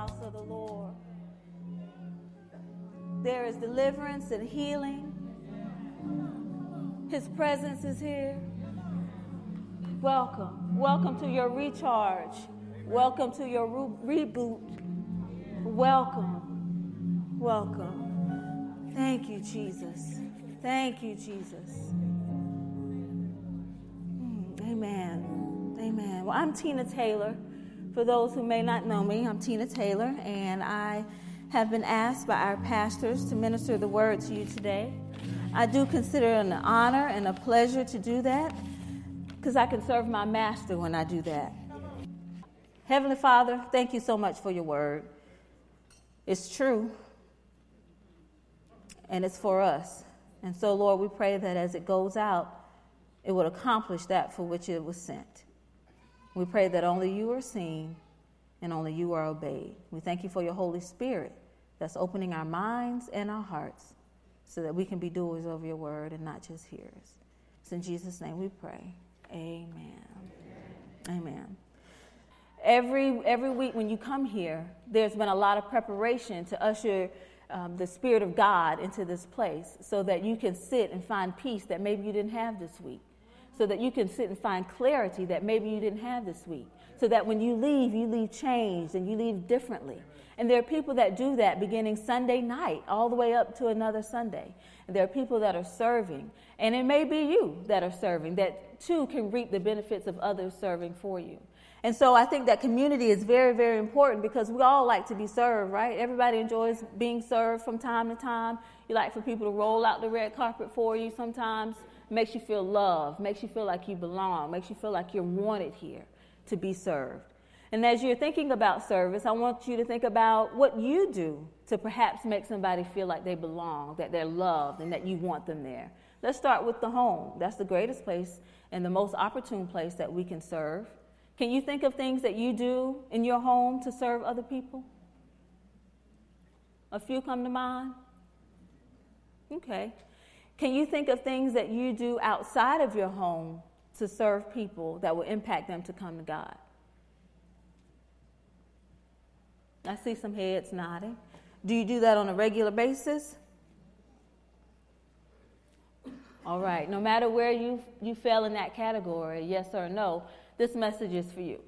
House of the Lord. There is deliverance and healing. His presence is here. Welcome. Welcome to your recharge. Welcome to your re- reboot. Welcome. Welcome. Thank you, Jesus. Thank you, Jesus. Mm, amen. Amen. Well, I'm Tina Taylor. For those who may not know me, I'm Tina Taylor, and I have been asked by our pastors to minister the word to you today. I do consider it an honor and a pleasure to do that because I can serve my master when I do that. Heavenly Father, thank you so much for your word. It's true, and it's for us. And so, Lord, we pray that as it goes out, it would accomplish that for which it was sent. We pray that only you are seen and only you are obeyed. We thank you for your Holy Spirit that's opening our minds and our hearts so that we can be doers of your word and not just hearers. It's in Jesus' name we pray. Amen. Amen. Every, every week when you come here, there's been a lot of preparation to usher um, the Spirit of God into this place so that you can sit and find peace that maybe you didn't have this week, so that you can sit and find clarity that maybe you didn't have this week, so that when you leave, you leave changed and you leave differently. And there are people that do that beginning Sunday night all the way up to another Sunday. And there are people that are serving. And it may be you that are serving that too can reap the benefits of others serving for you. And so I think that community is very, very important because we all like to be served, right? Everybody enjoys being served from time to time. You like for people to roll out the red carpet for you sometimes. Makes you feel loved, makes you feel like you belong, makes you feel like you're wanted here to be served. And as you're thinking about service, I want you to think about what you do to perhaps make somebody feel like they belong, that they're loved, and that you want them there. Let's start with the home. That's the greatest place and the most opportune place that we can serve. Can you think of things that you do in your home to serve other people? A few come to mind? Okay. Can you think of things that you do outside of your home to serve people that will impact them to come to God? I see some heads nodding. Do you do that on a regular basis? All right, no matter where you, you fell in that category, yes or no, this message is for you.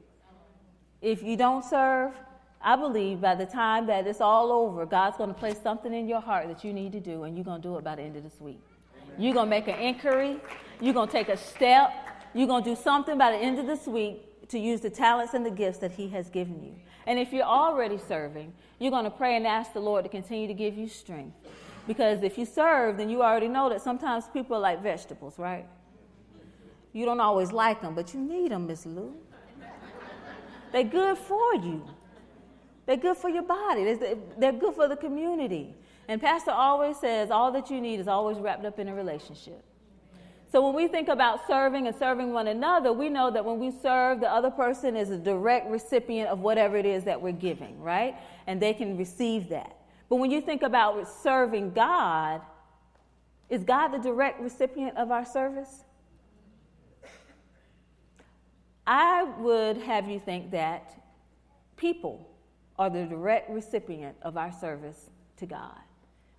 If you don't serve, I believe by the time that it's all over, God's going to place something in your heart that you need to do, and you're going to do it by the end of this week. You're going to make an inquiry, you're going to take a step, you're going to do something by the end of this week to use the talents and the gifts that He has given you. And if you're already serving, you're going to pray and ask the Lord to continue to give you strength. Because if you serve, then you already know that sometimes people are like vegetables, right? You don't always like them, but you need them, Miss Lou. They're good for you. They're good for your body. They're good for the community. And Pastor always says all that you need is always wrapped up in a relationship. So when we think about serving and serving one another, we know that when we serve, the other person is a direct recipient of whatever it is that we're giving, right? And they can receive that. But when you think about serving God, is God the direct recipient of our service? I would have you think that people are the direct recipient of our service to God.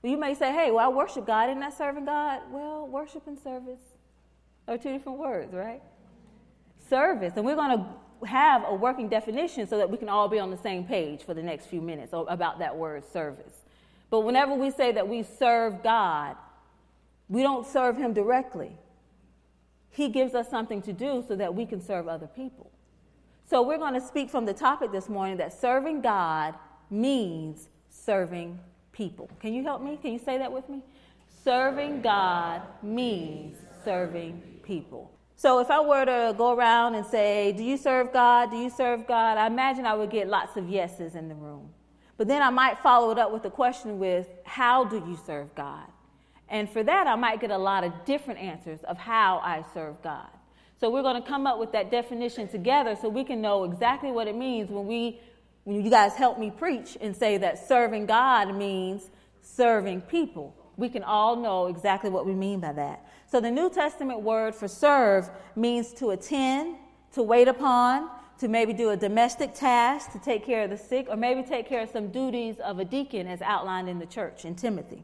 You may say, hey, well, I worship God. Isn't that serving God? Well, worship and service are two different words, right? Service. And we're going to have a working definition so that we can all be on the same page for the next few minutes about that word service. But whenever we say that we serve God, we don't serve Him directly. He gives us something to do so that we can serve other people. So we're going to speak from the topic this morning that serving God means serving people. Can you help me? Can you say that with me? Serving God means serving people. So if I were to go around and say, Do you serve God? Do you serve God? I imagine I would get lots of yeses in the room. But then I might follow it up with a question with, How do you serve God? And for that, I might get a lot of different answers of how I serve God. So we're going to come up with that definition together so we can know exactly what it means when we when you guys help me preach and say that serving God means serving people. We can all know exactly what we mean by that. So the New Testament word for serve means to attend, to wait upon, to maybe do a domestic task, to take care of the sick, or maybe take care of some duties of a deacon as outlined in the church in Timothy.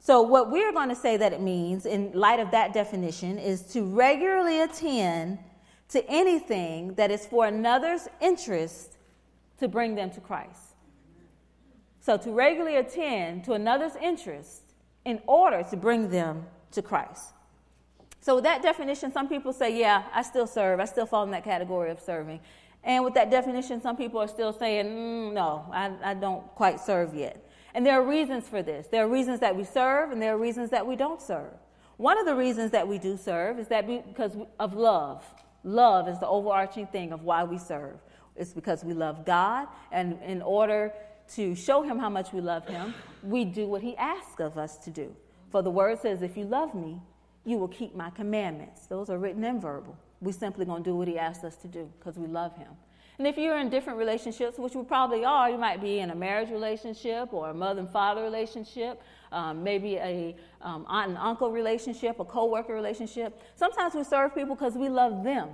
So, what we're going to say that it means, in light of that definition, is to regularly attend to anything that is for another's interest to bring them to Christ. So, to regularly attend to another's interest in order to bring them to Christ. So, with that definition, some people say, Yeah, I still serve. I still fall in that category of serving. And with that definition, some people are still saying, mm, No, I, I don't quite serve yet. And there are reasons for this. There are reasons that we serve, and there are reasons that we don't serve. One of the reasons that we do serve is that because of love. Love is the overarching thing of why we serve. It's because we love God, and in order to show Him how much we love Him, we do what He asks of us to do. For the Word says, If you love me, you will keep my commandments. Those are written and verbal. We're simply going to do what He asks us to do because we love Him. And if you're in different relationships, which we probably are, you might be in a marriage relationship or a mother and father relationship, um, maybe a um, aunt and uncle relationship, a co-worker relationship. Sometimes we serve people because we love them.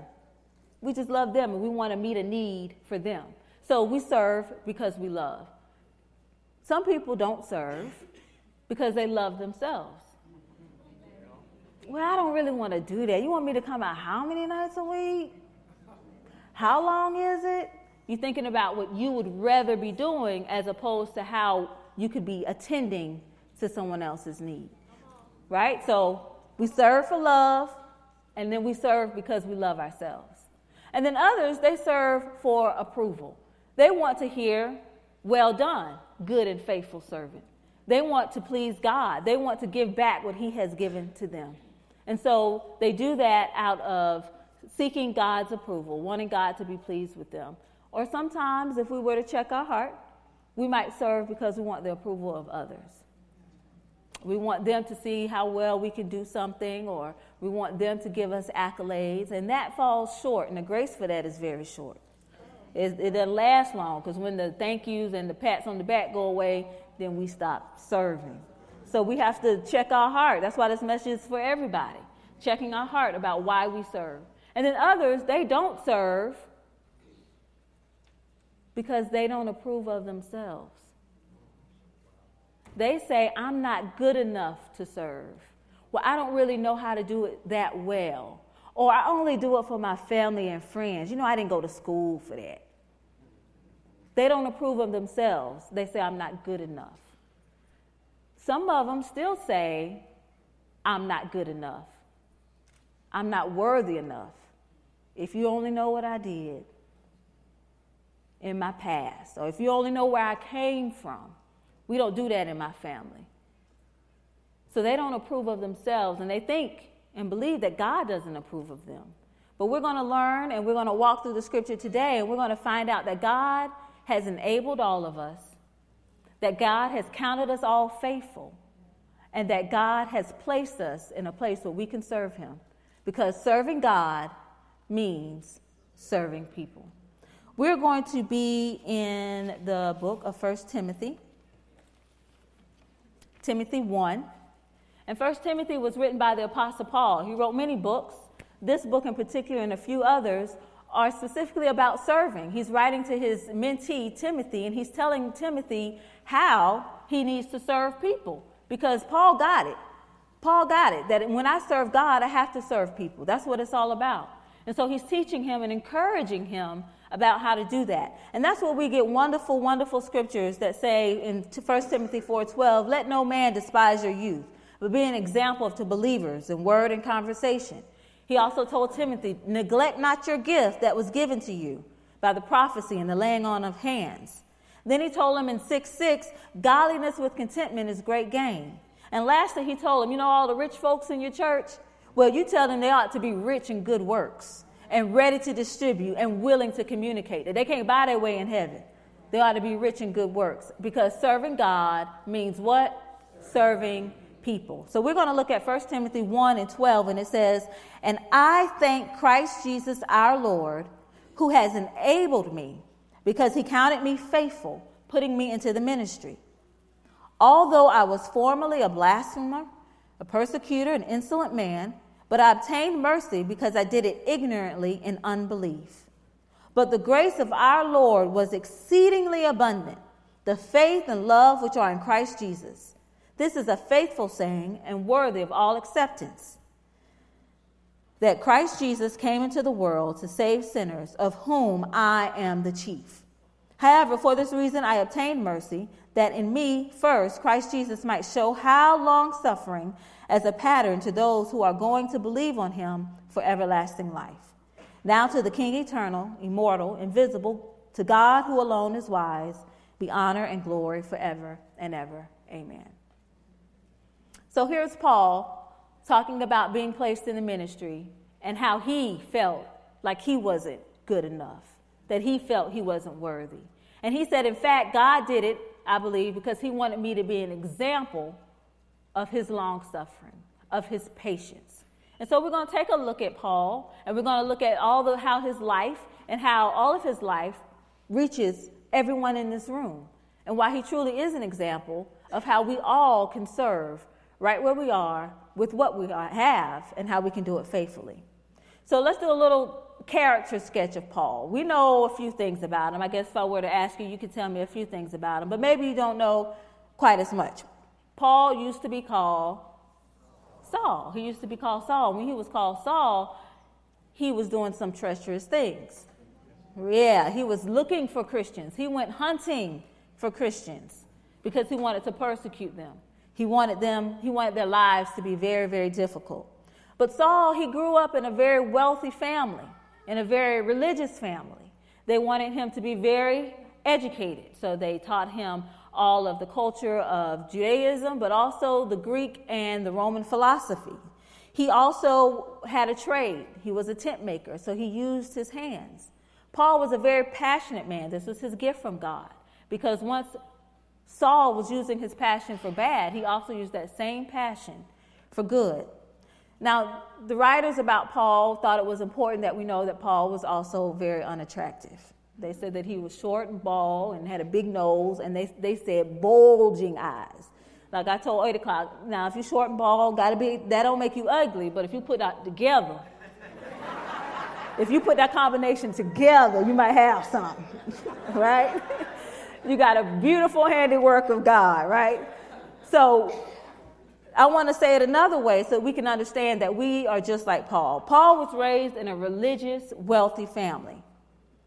We just love them and we want to meet a need for them. So we serve because we love. Some people don't serve because they love themselves. Well, I don't really want to do that. You want me to come out how many nights a week? How long is it? You're thinking about what you would rather be doing as opposed to how you could be attending to someone else's need. Right? So we serve for love, and then we serve because we love ourselves. And then others, they serve for approval. They want to hear, well done, good and faithful servant. They want to please God. They want to give back what He has given to them. And so they do that out of seeking God's approval, wanting God to be pleased with them. Or sometimes, if we were to check our heart, we might serve because we want the approval of others. We want them to see how well we can do something, or we want them to give us accolades, and that falls short, and the grace for that is very short. It, it doesn't last long because when the thank yous and the pats on the back go away, then we stop serving. So we have to check our heart. That's why this message is for everybody checking our heart about why we serve. And then others, they don't serve because they don't approve of themselves. They say, I'm not good enough to serve. Well, I don't really know how to do it that well. Or I only do it for my family and friends. You know, I didn't go to school for that. They don't approve of themselves. They say, I'm not good enough. Some of them still say, I'm not good enough. I'm not worthy enough. If you only know what I did in my past, or if you only know where I came from, we don't do that in my family. So they don't approve of themselves, and they think and believe that God doesn't approve of them. But we're going to learn and we're going to walk through the scripture today, and we're going to find out that God has enabled all of us, that God has counted us all faithful, and that God has placed us in a place where we can serve Him. Because serving God means serving people. We're going to be in the book of 1 Timothy, Timothy 1. And 1 Timothy was written by the Apostle Paul. He wrote many books. This book, in particular, and a few others, are specifically about serving. He's writing to his mentee, Timothy, and he's telling Timothy how he needs to serve people because Paul got it. Paul got it that when I serve God, I have to serve people. That's what it's all about. And so he's teaching him and encouraging him about how to do that. And that's where we get wonderful, wonderful scriptures that say in 1 Timothy 4:12, "Let no man despise your youth, but be an example to believers in word and conversation." He also told Timothy, "Neglect not your gift that was given to you by the prophecy and the laying on of hands." Then he told him in 6 6, "Godliness with contentment is great gain." And lastly, he told him, "You know all the rich folks in your church, Well, you tell them they ought to be rich in good works and ready to distribute and willing to communicate. That they can't buy their way in heaven. They ought to be rich in good works because serving God means what? Serving people. So we're going to look at 1 Timothy 1 and 12, and it says, And I thank Christ Jesus our Lord, who has enabled me because he counted me faithful, putting me into the ministry. Although I was formerly a blasphemer, a persecutor, an insolent man, but I obtained mercy because I did it ignorantly in unbelief. But the grace of our Lord was exceedingly abundant, the faith and love which are in Christ Jesus. This is a faithful saying and worthy of all acceptance. That Christ Jesus came into the world to save sinners, of whom I am the chief. However, for this reason I obtained mercy, that in me first Christ Jesus might show how long suffering as a pattern to those who are going to believe on him for everlasting life. Now to the King eternal, immortal, invisible, to God who alone is wise, be honor and glory forever and ever. Amen. So here's Paul talking about being placed in the ministry and how he felt like he wasn't good enough, that he felt he wasn't worthy. And he said, in fact, God did it, I believe, because he wanted me to be an example of his long suffering, of his patience. And so we're going to take a look at Paul, and we're going to look at all the how his life and how all of his life reaches everyone in this room, and why he truly is an example of how we all can serve right where we are with what we have and how we can do it faithfully. So let's do a little character sketch of Paul. We know a few things about him. I guess if I were to ask you, you could tell me a few things about him, but maybe you don't know quite as much. Paul used to be called Saul. He used to be called Saul. When he was called Saul, he was doing some treacherous things. Yeah, he was looking for Christians. He went hunting for Christians because he wanted to persecute them. He wanted them, he wanted their lives to be very, very difficult. But Saul, he grew up in a very wealthy family, in a very religious family. They wanted him to be very educated, so they taught him all of the culture of Judaism, but also the Greek and the Roman philosophy. He also had a trade. He was a tent maker, so he used his hands. Paul was a very passionate man. This was his gift from God. Because once Saul was using his passion for bad, he also used that same passion for good. Now, the writers about Paul thought it was important that we know that Paul was also very unattractive. They said that he was short and bald and had a big nose, and they, they said bulging eyes. Like I told 8 o'clock, now if you're short and bald, gotta be, that don't make you ugly, but if you put that together, if you put that combination together, you might have something, right? you got a beautiful handiwork of God, right? So I want to say it another way so we can understand that we are just like Paul. Paul was raised in a religious, wealthy family.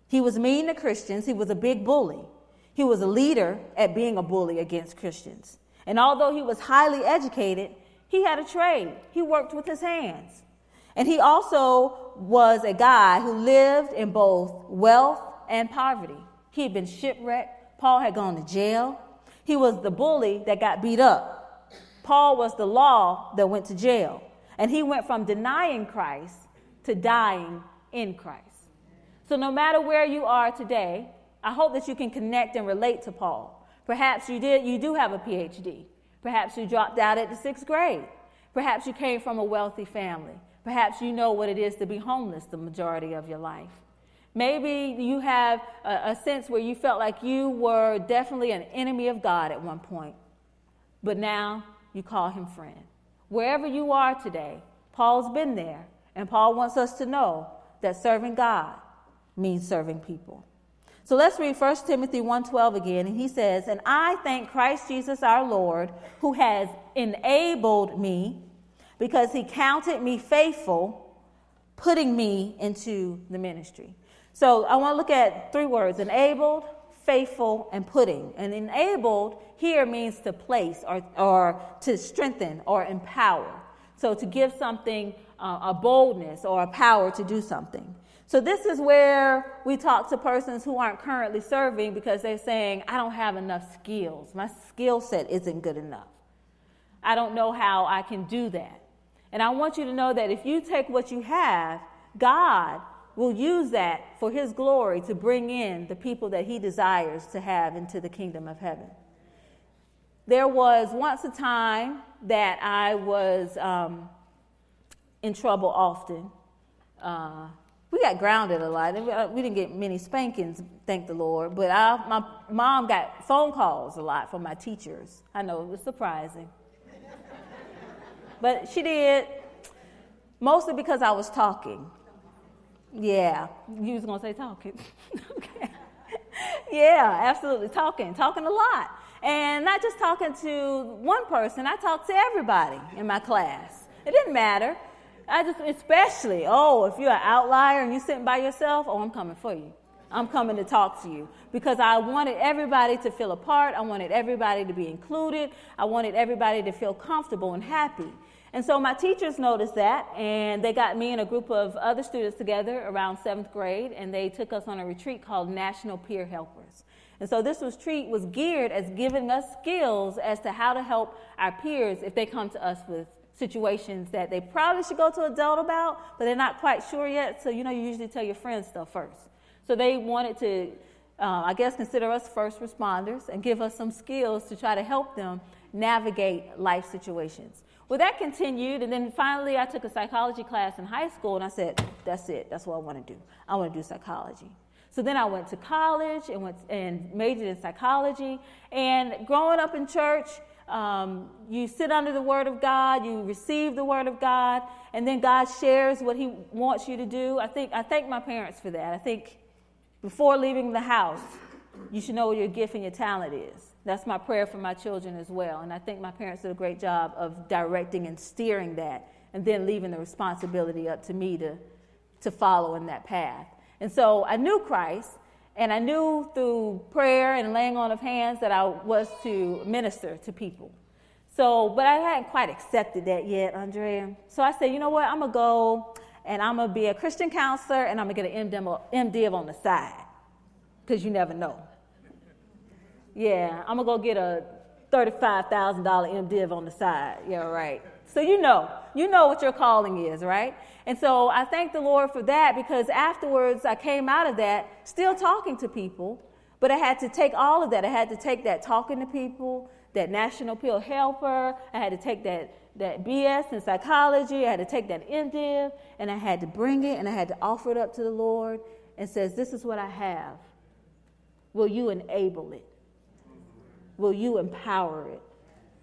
He was mean to Christians. He was a big bully. He was a leader at being a bully against Christians. And although he was highly educated, he had a trade. He worked with his hands. And he also was a guy who lived in both wealth and poverty. He had been shipwrecked. Paul had gone to jail. He was the bully that got beat up. Paul was the law that went to jail. And he went from denying Christ to dying in Christ. So, no matter where you are today, I hope that you can connect and relate to Paul. Perhaps you did, you do have a PhD. Perhaps you dropped out at the sixth grade. Perhaps you came from a wealthy family. Perhaps you know what it is to be homeless the majority of your life. Maybe you have a, a, sense where you felt like you were definitely an enemy of God at one point, but now you call him friend. Wherever you are today, Paul's been there, and Paul wants us to know that serving God means serving people. So let's read 1 Timothy 1:12 again and he says, "And I thank Christ Jesus our Lord who has enabled me because he counted me faithful putting me into the ministry." So I want to look at three words, enabled, faithful, and putting. And enabled here means to place or, or to strengthen or empower. So to give something uh, a boldness or a power to do something. So, this is where we talk to persons who aren't currently serving because they're saying, I don't have enough skills. My skill set isn't good enough. I don't know how I can do that. And I want you to know that if you take what you have, God will use that for His glory to bring in the people that He desires to have into the kingdom of heaven. There was once a time that I was um, in trouble often. Uh, we got grounded a lot. Uh, we didn't get many spankings, thank the Lord. But I, my mom got phone calls a lot from my teachers. I know it was surprising. but she did, mostly because I was talking. Yeah, you was gonna say talking. okay. Yeah, absolutely talking, talking a lot, and not just talking to one person. I talked to everybody in my class. It didn't matter. I just, especially, oh, if you're an outlier and you're sitting by yourself, oh, I'm coming for you. I'm coming to talk to you because I wanted everybody to feel a part. I wanted everybody to be included. I wanted everybody to feel comfortable and happy. And so my teachers noticed that, and they got me and a group of other students together around seventh grade, and they took us on a retreat called National Peer Helpers. And so this retreat was geared as giving us skills as to how to help our peers if they come to us with situations that they probably should go to adult about, but they're not quite sure yet. So, you know, you usually tell your friends stuff first. So they wanted to, uh, I guess, consider us first responders and give us some skills to try to help them navigate life situations. Well, that continued, and then finally I took a psychology class in high school, and I said, that's it, that's what I want to do. I want to do psychology. So then I went to college and, went, and majored in psychology. And growing up in church, um, you sit under the Word of God, you receive the Word of God, and then God shares what He wants you to do. I think I thank my parents for that. I think before leaving the house, you should know what your gift and your talent is. That's my prayer for my children as well. And I think my parents did a great job of directing and steering that, and then leaving the responsibility up to me to, to follow in that path. And so I knew Christ, and I knew through prayer and laying on of hands that I was to minister to people. So, but I hadn't quite accepted that yet, Andrea. So I said, you know what? I'm going to go and I'm going to be a Christian counselor and I'm going to get an MDiv on the side because you never know. Yeah, I'm going to go get a $35,000 MDiv on the side. Yeah, right. So you know, you know what your calling is, right? And so I thank the Lord for that because afterwards I came out of that still talking to people, but I had to take all of that. I had to take that talking to people, that National Peer Helper, I had to take that, that BS in psychology, I had to take that MDiv, and I had to bring it and I had to offer it up to the Lord and says, This is what I have. Will you enable it? Will you empower it?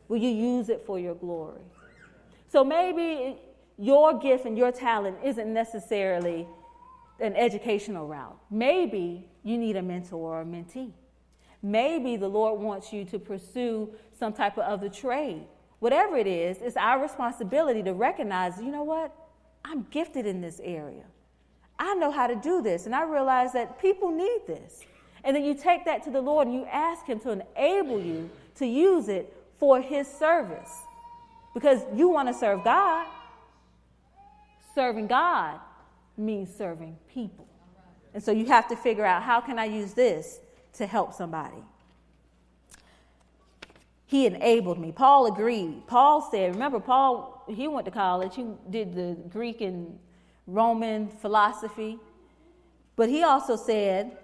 Will you use it for your glory? So maybe your gift and your talent isn't necessarily an educational route. Maybe you need a mentor or a mentee. Maybe the Lord wants you to pursue some type of other trade. Whatever it is, it's our responsibility to recognize, you know what? I'm gifted in this area. I know how to do this, and I realize that people need this. And then you take that to the Lord and you ask Him to enable you to use it for His service. Because you want to serve God. Serving God means serving people. And so you have to figure out how can I use this to help somebody? He enabled me. Paul agreed. Paul said, remember, Paul, he went to college, he did the Greek and Roman philosophy. But he also said,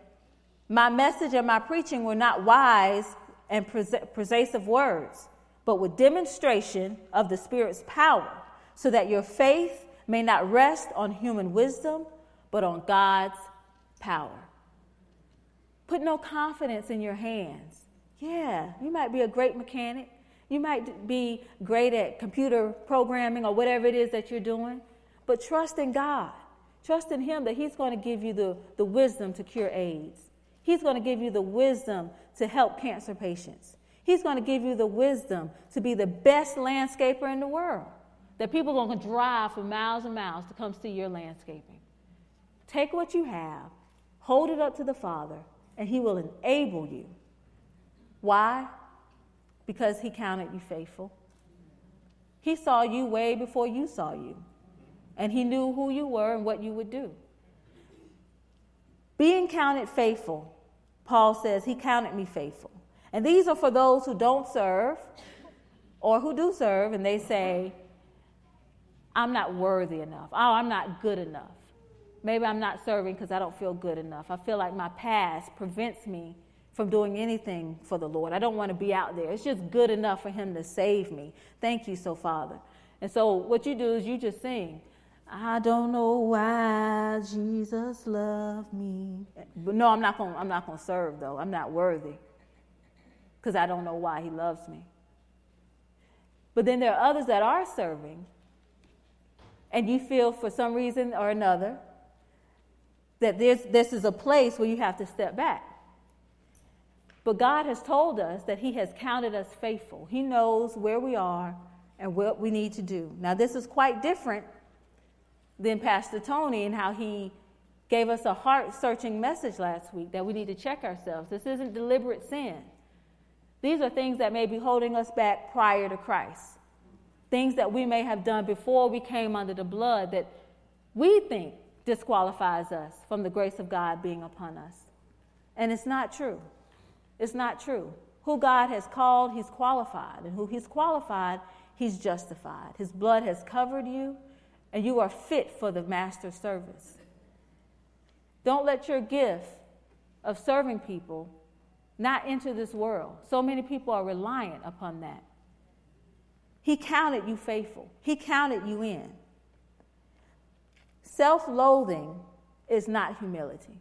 My message and my preaching were not wise and persuasive words, but with demonstration of the Spirit's power, so that your faith may not rest on human wisdom, but on God's power. Put no confidence in your hands. Yeah, you might be a great mechanic. You might be great at computer programming or whatever it is that you're doing, but trust in God. Trust in Him that He's going to give you the, the wisdom to cure AIDS. He's going to give you the wisdom to help cancer patients. He's going to give you the wisdom to be the best landscaper in the world that people are going to drive for miles and miles to come see your landscaping. Take what you have, hold it up to the Father, and He will enable you. Why? Because He counted you faithful. He saw you way before you saw you, and He knew who you were and what you would do. Being counted faithful, Paul says, He counted me faithful. And these are for those who don't serve or who do serve, and they say, I'm not worthy enough. Oh, I'm not good enough. Maybe I'm not serving because I don't feel good enough. I feel like my past prevents me from doing anything for the Lord. I don't want to be out there. It's just good enough for Him to save me. Thank you, so Father. And so what you do is you just sing. I don't know why Jesus loved me. But no, I'm not going I'm not going to serve though. I'm not worthy. Cuz I don't know why he loves me. But then there are others that are serving. And you feel for some reason or another that this, this is a place where you have to step back. But God has told us that He has counted us faithful. He knows where we are and what we need to do. Now, this is quite different than Pastor Tony and how he gave us a heart searching message last week that we need to check ourselves. This isn't deliberate sin. These are things that may be holding us back prior to Christ. Things that we may have done before we came under the blood that we think disqualifies us from the grace of God being upon us. And it's not true. It's not true. Who God has called, He's qualified. And who He's qualified, He's justified. His blood has covered you, and you are fit for the Master's service. Don't let your gift of serving people not enter this world. So many people are reliant upon that. He counted you faithful, He counted you in. Self loathing is not humility.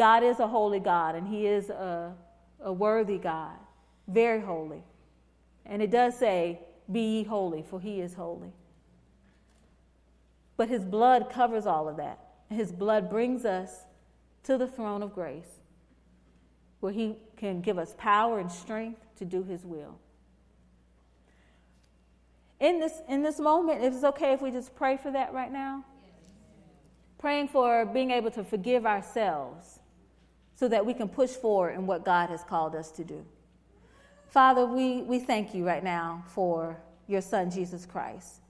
God is a holy God, and He is a, a worthy God, very holy. And it does say, Be ye holy, for He is holy. But His blood covers all of that. His blood brings us to the throne of grace, where He can give us power and strength to do His will. In this, in this moment, it's okay if we just pray for that right now? Praying for being able to forgive ourselves so that we can push forward in what God has called us to do. Father, we, we thank you right now for your Son, Jesus Christ,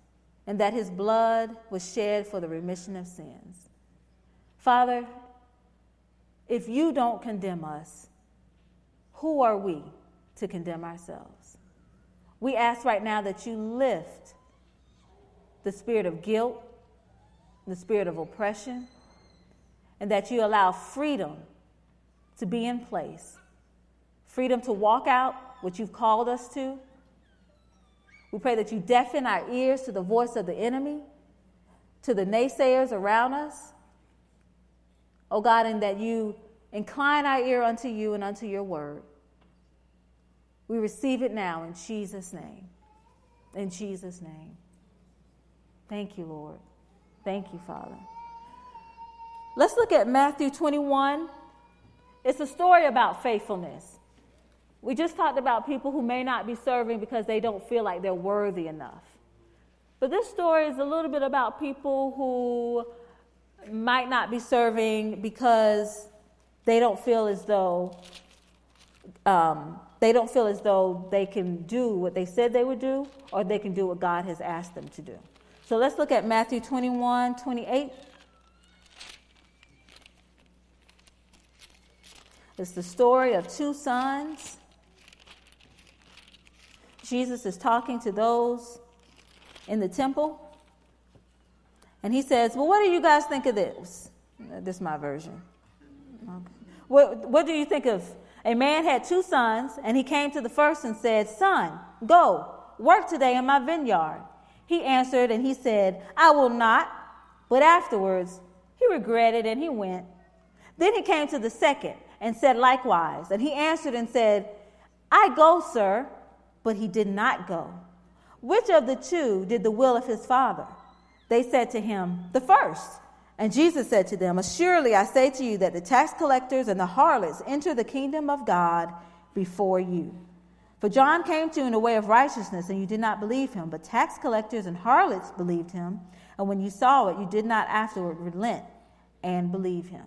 and that his blood was shed for the remission of sins. Father, if you don't condemn us, who are we to condemn ourselves? We ask right now that you lift the spirit of guilt, the spirit of oppression, and that you allow freedom to be in place, freedom to walk out what you've called us to. We pray that you deafen our ears to the voice of the enemy, to the naysayers around us. Oh God, and that you incline our ear unto you and unto your word. We receive it now in Jesus' name. In Jesus' name. Thank you, Lord. Thank you, Father. Let's look at Matthew 21, it's a story about faithfulness. We just talked about people who may not be serving because they don't feel like they're worthy enough. But this story is a little bit about people who might not be serving because they don't feel as though um, they don't feel as though they can do what they said they would do or they can do what God has asked them to do. So let's look at Matthew 21, 28. It's the story of two sons. Jesus is talking to those in the temple. And he says, Well, what do you guys think of this? This is my version. What, what do you think of? A man had two sons, and he came to the first and said, Son, go, work today in my vineyard. He answered and he said, I will not. But afterwards, he regretted and he went. Then he came to the second and said likewise. And he answered and said, I go, sir. But he did not go. Which of the two did the will of his father? They said to him, The first. And Jesus said to them, Assuredly I say to you that the tax collectors and the harlots enter the kingdom of God before you. For John came to you in the way of righteousness, and you did not believe him, but tax collectors and harlots believed him. And when you saw it, you did not afterward relent and believe him.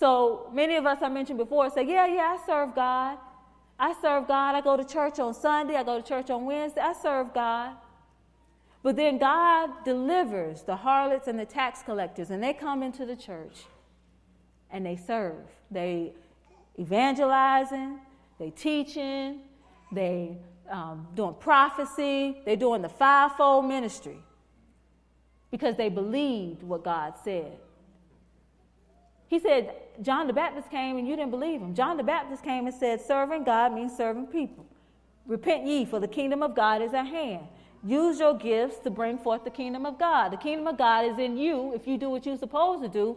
So many of us I mentioned before say, Yeah, yeah, I serve God. I serve God. I go to church on Sunday. I go to church on Wednesday. I serve God. But then God delivers the harlots and the tax collectors, and they come into the church and they serve. They evangelizing, they teaching, they um, doing prophecy, they're doing the fivefold ministry because they believed what God said. He said, John the Baptist came and you didn't believe him. John the Baptist came and said, Serving God means serving people. Repent ye, for the kingdom of God is at hand. Use your gifts to bring forth the kingdom of God. The kingdom of God is in you. If you do what you're supposed to do,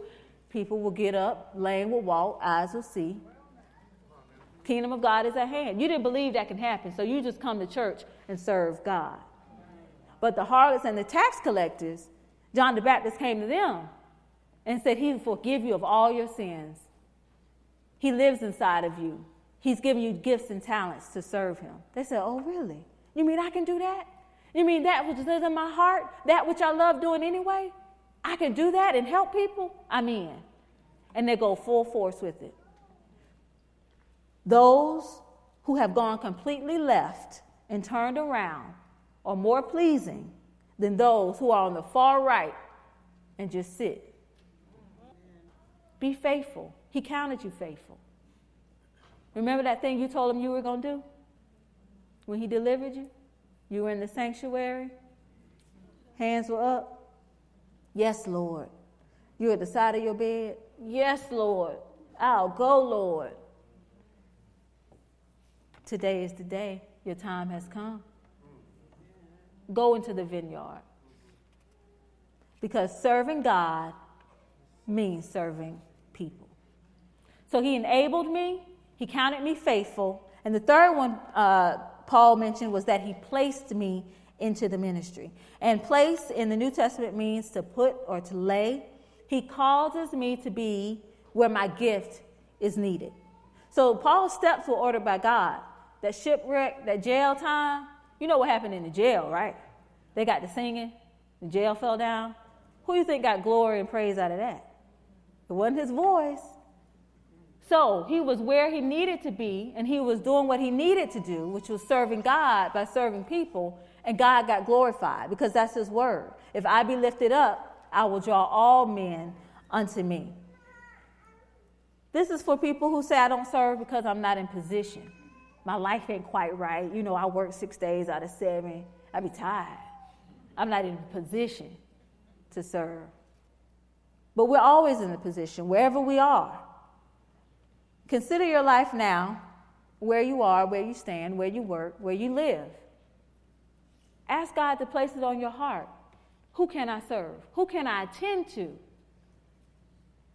people will get up, lame will walk, eyes will see. Kingdom of God is at hand. You didn't believe that can happen, so you just come to church and serve God. But the harlots and the tax collectors, John the Baptist came to them and said, He will forgive you of all your sins. He lives inside of you. He's given you gifts and talents to serve Him. They said, Oh, really? You mean I can do that? You mean that which is in my heart, that which I love doing anyway? I can do that and help people? I'm in. And they go full force with it. Those who have gone completely left and turned around are more pleasing than those who are on the far right and just sit. Be faithful. He counted you faithful. Remember that thing you told him you were going to do when he delivered you? You were in the sanctuary, hands were up. Yes, Lord. You at the side of your bed? Yes, Lord. I'll go, Lord. Today is the day. Your time has come. Go into the vineyard. Because serving God means serving. So he enabled me, he counted me faithful. And the third one, uh, Paul mentioned was that he placed me into the ministry. And place in the New Testament means to put or to lay. He causes me to be where my gift is needed. So Paul's steps were ordered by God. That shipwreck, that jail time, you know what happened in the jail, right? They got to singing, the jail fell down. Who do you think got glory and praise out of that? It wasn't his voice. So he was where he needed to be, and he was doing what he needed to do, which was serving God by serving people, and God got glorified because that's his word. If I be lifted up, I will draw all men unto me. This is for people who say, I don't serve because I'm not in position. My life ain't quite right. You know, I work six days out of seven. I be tired. I'm not in position to serve. But we're always in a position, wherever we are. Consider your life now, where you are, where you stand, where you work, where you live. Ask God to place it on your heart. Who can I serve? Who can I attend to?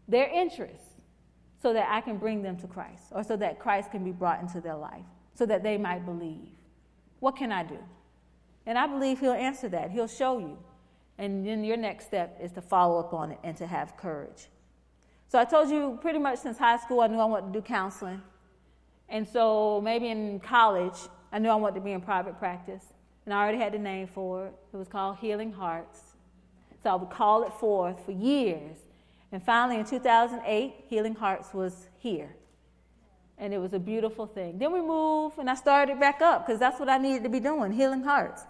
Their interests, so that I can bring them to Christ, or so that Christ can be brought into their life, so that they might believe. What can I do? And I believe He'll answer that. He'll show you. And then your next step is to follow up on it and to have courage. So I told you pretty much since high school, I knew I wanted to do counseling. And so maybe in college, I knew I wanted to be in private practice. And I already had the name for it. It was called Healing Hearts. So I would call it forth for years. And finally, in 2008, Healing Hearts was here. And it was a beautiful thing. Then we moved, and I started back up because that's what I needed to be doing Healing Hearts.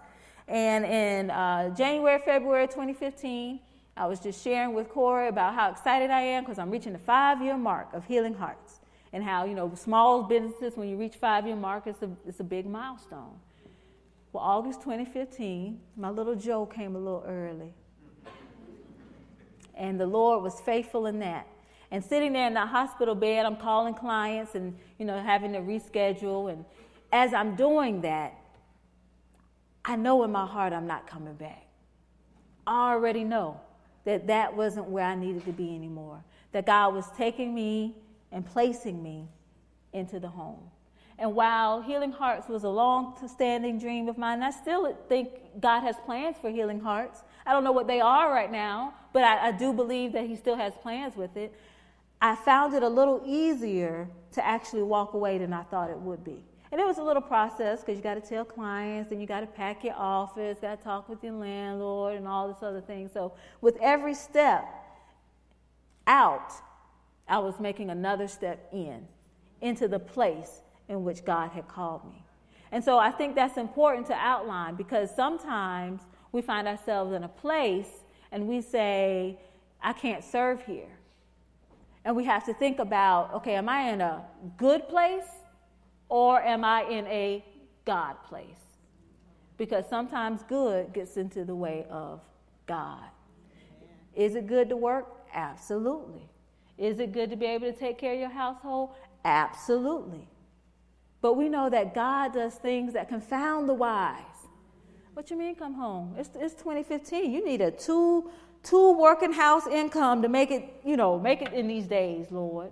And in uh, January, February 2015, I was just sharing with Corey about how excited I am because I'm reaching the five year mark of Healing Hearts and how, you know, small businesses, when you reach five year mark, it's a, it's a big milestone. Well, August 2015, my little Joe came a little early. And the Lord was faithful in that. And sitting there in the hospital bed, I'm calling clients and, you know, having to reschedule. And as I'm doing that, I know in my heart I'm not coming back. I already know that that wasn't where I needed to be anymore. That God was taking me and placing me into the home. And while Healing Hearts was a long standing dream of mine, I still think God has plans for Healing Hearts. I don't know what they are right now, but I, I do believe that He still has plans with it. I found it a little easier to actually walk away than I thought it would be. And it was a little process because you got to tell clients and you got to pack your office, got to talk with your landlord and all this other thing. So with every step out, I was making another step in, into the place in which God had called me. And so I think that's important to outline because sometimes we find ourselves in a place and we say, I can't serve here. And we have to think about okay, am I in a good place or am I in a God place. Because sometimes good gets into the way of God. Is it good to work? Absolutely. Is it good to be able to take care of your household? Absolutely. But we know that God does things that confound the wise. What you mean come home? It's, it's 2015. You need a two two working house income to make it, you know, make it in these days, Lord.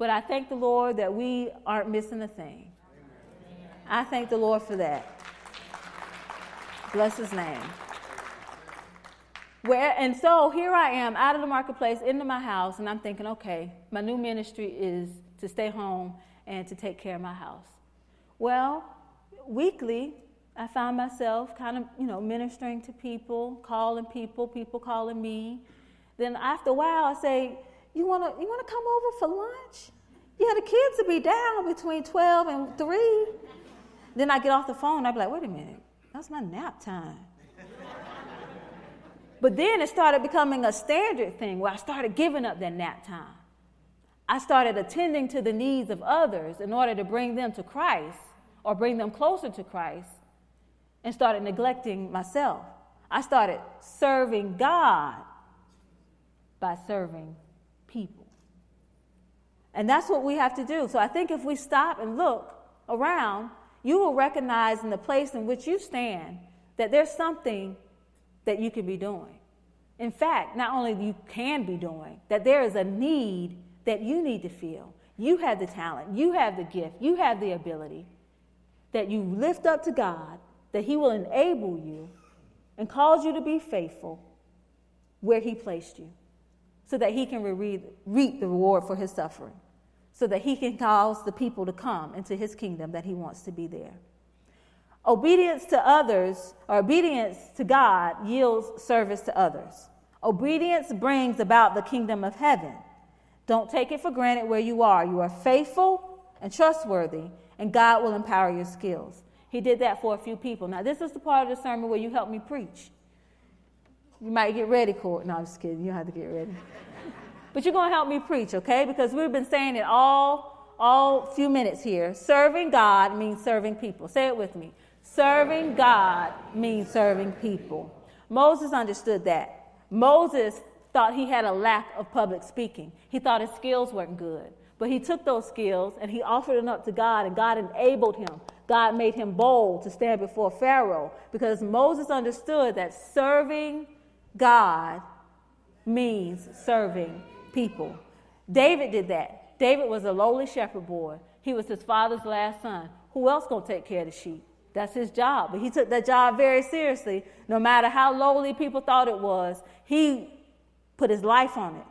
But I thank the Lord that we aren't missing a thing. I thank the Lord for that. Bless his name. Where and so here I am out of the marketplace into my house, and I'm thinking, okay, my new ministry is to stay home and to take care of my house. Well, weekly, I found myself kind of, you know, ministering to people, calling people, people calling me. Then after a while, I say, "You wanna, you wanna come over for lunch?" Yeah, the kids will be down between twelve and three. Then I get off the phone. I be like, "Wait a minute, that's my nap time." but then it started becoming a standard thing where I started giving up that nap time. I started attending to the needs of others in order to bring them to Christ or bring them closer to Christ and started neglecting myself. I started serving God by serving. And that's what we have to do. So I think if we stop and look around, you will recognize in the place in which you stand that there's something that you can be doing. In fact, not only you can be doing, that there is a need that you need to feel. You have the talent, you have the gift, you have the ability that you lift up to God that He will enable you and cause you to be faithful where He placed you so that He can re- reap the reward for His suffering, so that He can cause the people to come into His kingdom that He wants to be there. Obedience to others, or obedience to God, yields service to others. Obedience brings about the kingdom of heaven. Don't take it for granted where you are. You are faithful and trustworthy, and God will empower your skills. He did that for a few people. Now, this is the part of the sermon where you help me preach. You might get ready, Court. No, I'm just kidding. You don't have to get ready. but you're going to help me preach, okay? Because we've been saying it all, all few minutes here. Serving God means serving people. Say it with me. Serving God means serving people. Moses understood that. Moses thought he had a lack of public speaking. He thought his skills weren't good. But he took those skills and he offered them up to God, and God enabled him God made him bold to stand before Pharaoh because Moses understood that serving God means serving people. David did that. David was a lowly shepherd boy. He was his father's last son. Who else gonna take care of the sheep? That's his job. But he took that job very seriously. No matter how lowly people thought it was, he put his life on it.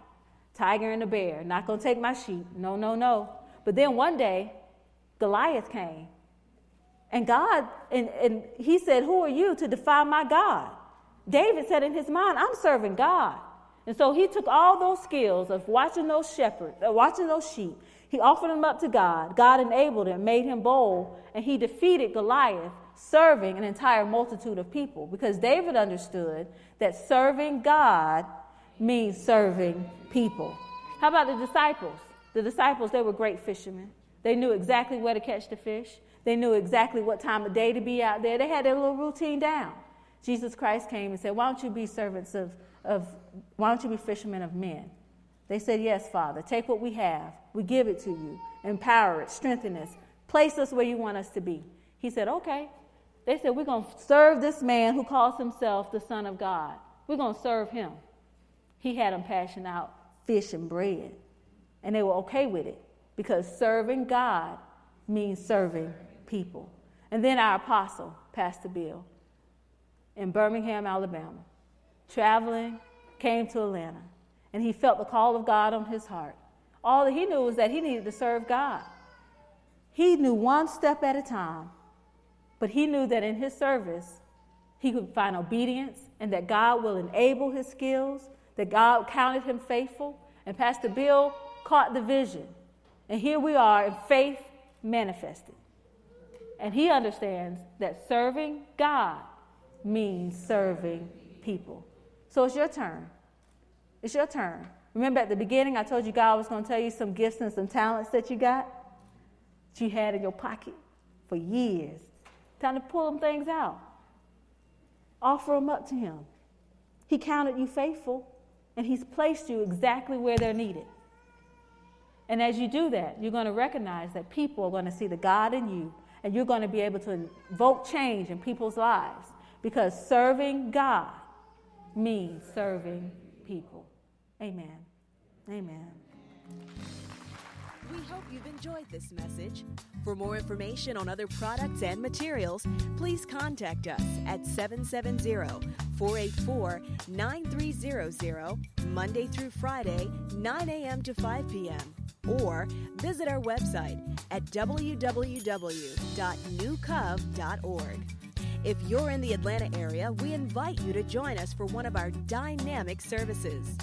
Tiger and the bear, not gonna take my sheep. No, no, no. But then one day, Goliath came and God, and, and he said, Who are you to defy my God? David said in his mind, I'm serving God. And so he took all those skills of watching those shepherds, uh, watching those sheep. He offered them up to God. God enabled him, made him bold, and he defeated Goliath, serving an entire multitude of people. Because David understood that serving God means serving people. How about the disciples? The disciples, they were great fishermen. They knew exactly where to catch the fish. They knew exactly what time of day to be out there. They had their little routine down. Jesus Christ came and said, Why don't you be servants of, of why don't you be fishermen of men? They said, Yes, Father. Take what we have, we give it to you, empower it, strengthen us, place us where you want us to be. He said, Okay. They said, We're going to serve this man who calls himself the Son of God. We're going to serve him. He had them passion out fish and bread. And they were okay with it because serving God means serving people. And then our apostle, Pastor Bill, in Birmingham, Alabama, traveling, came to Atlanta, and he felt the call of God on his heart. All that he knew was that he needed to serve God. He knew one step at a time, but he knew that in his service, he could find obedience and that God will enable his skills, that God counted him faithful. And Pastor Bill caught the vision. And here we are in faith manifested. And he understands that serving God means serving people. So it's your turn. It's your turn. Remember at the beginning, I told you God was going to tell you some gifts and some talents that you got, that you had in your pocket for years. Time to pull them things out. Offer them up to Him. He counted you faithful, and He's placed you exactly where they're needed. And as you do that, you're going to recognize that people are going to see the God in you, and you're going to be able to invoke change in people's lives because serving God means serving people. Amen. Amen. We hope you've enjoyed this message. For more information on other products and materials, please contact us at 770 484 9300, Monday through Friday, 9 a.m. to 5 p.m. Or visit our website at www.newcov.org. If you're in the Atlanta area, we invite you to join us for one of our dynamic services.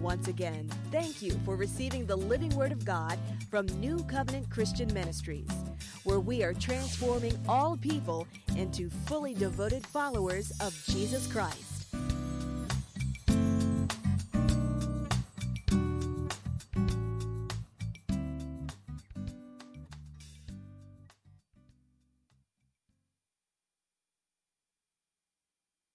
Once again, thank you for receiving the living word of God from New Covenant Christian Ministries, where we are transforming all people into fully devoted followers of Jesus Christ.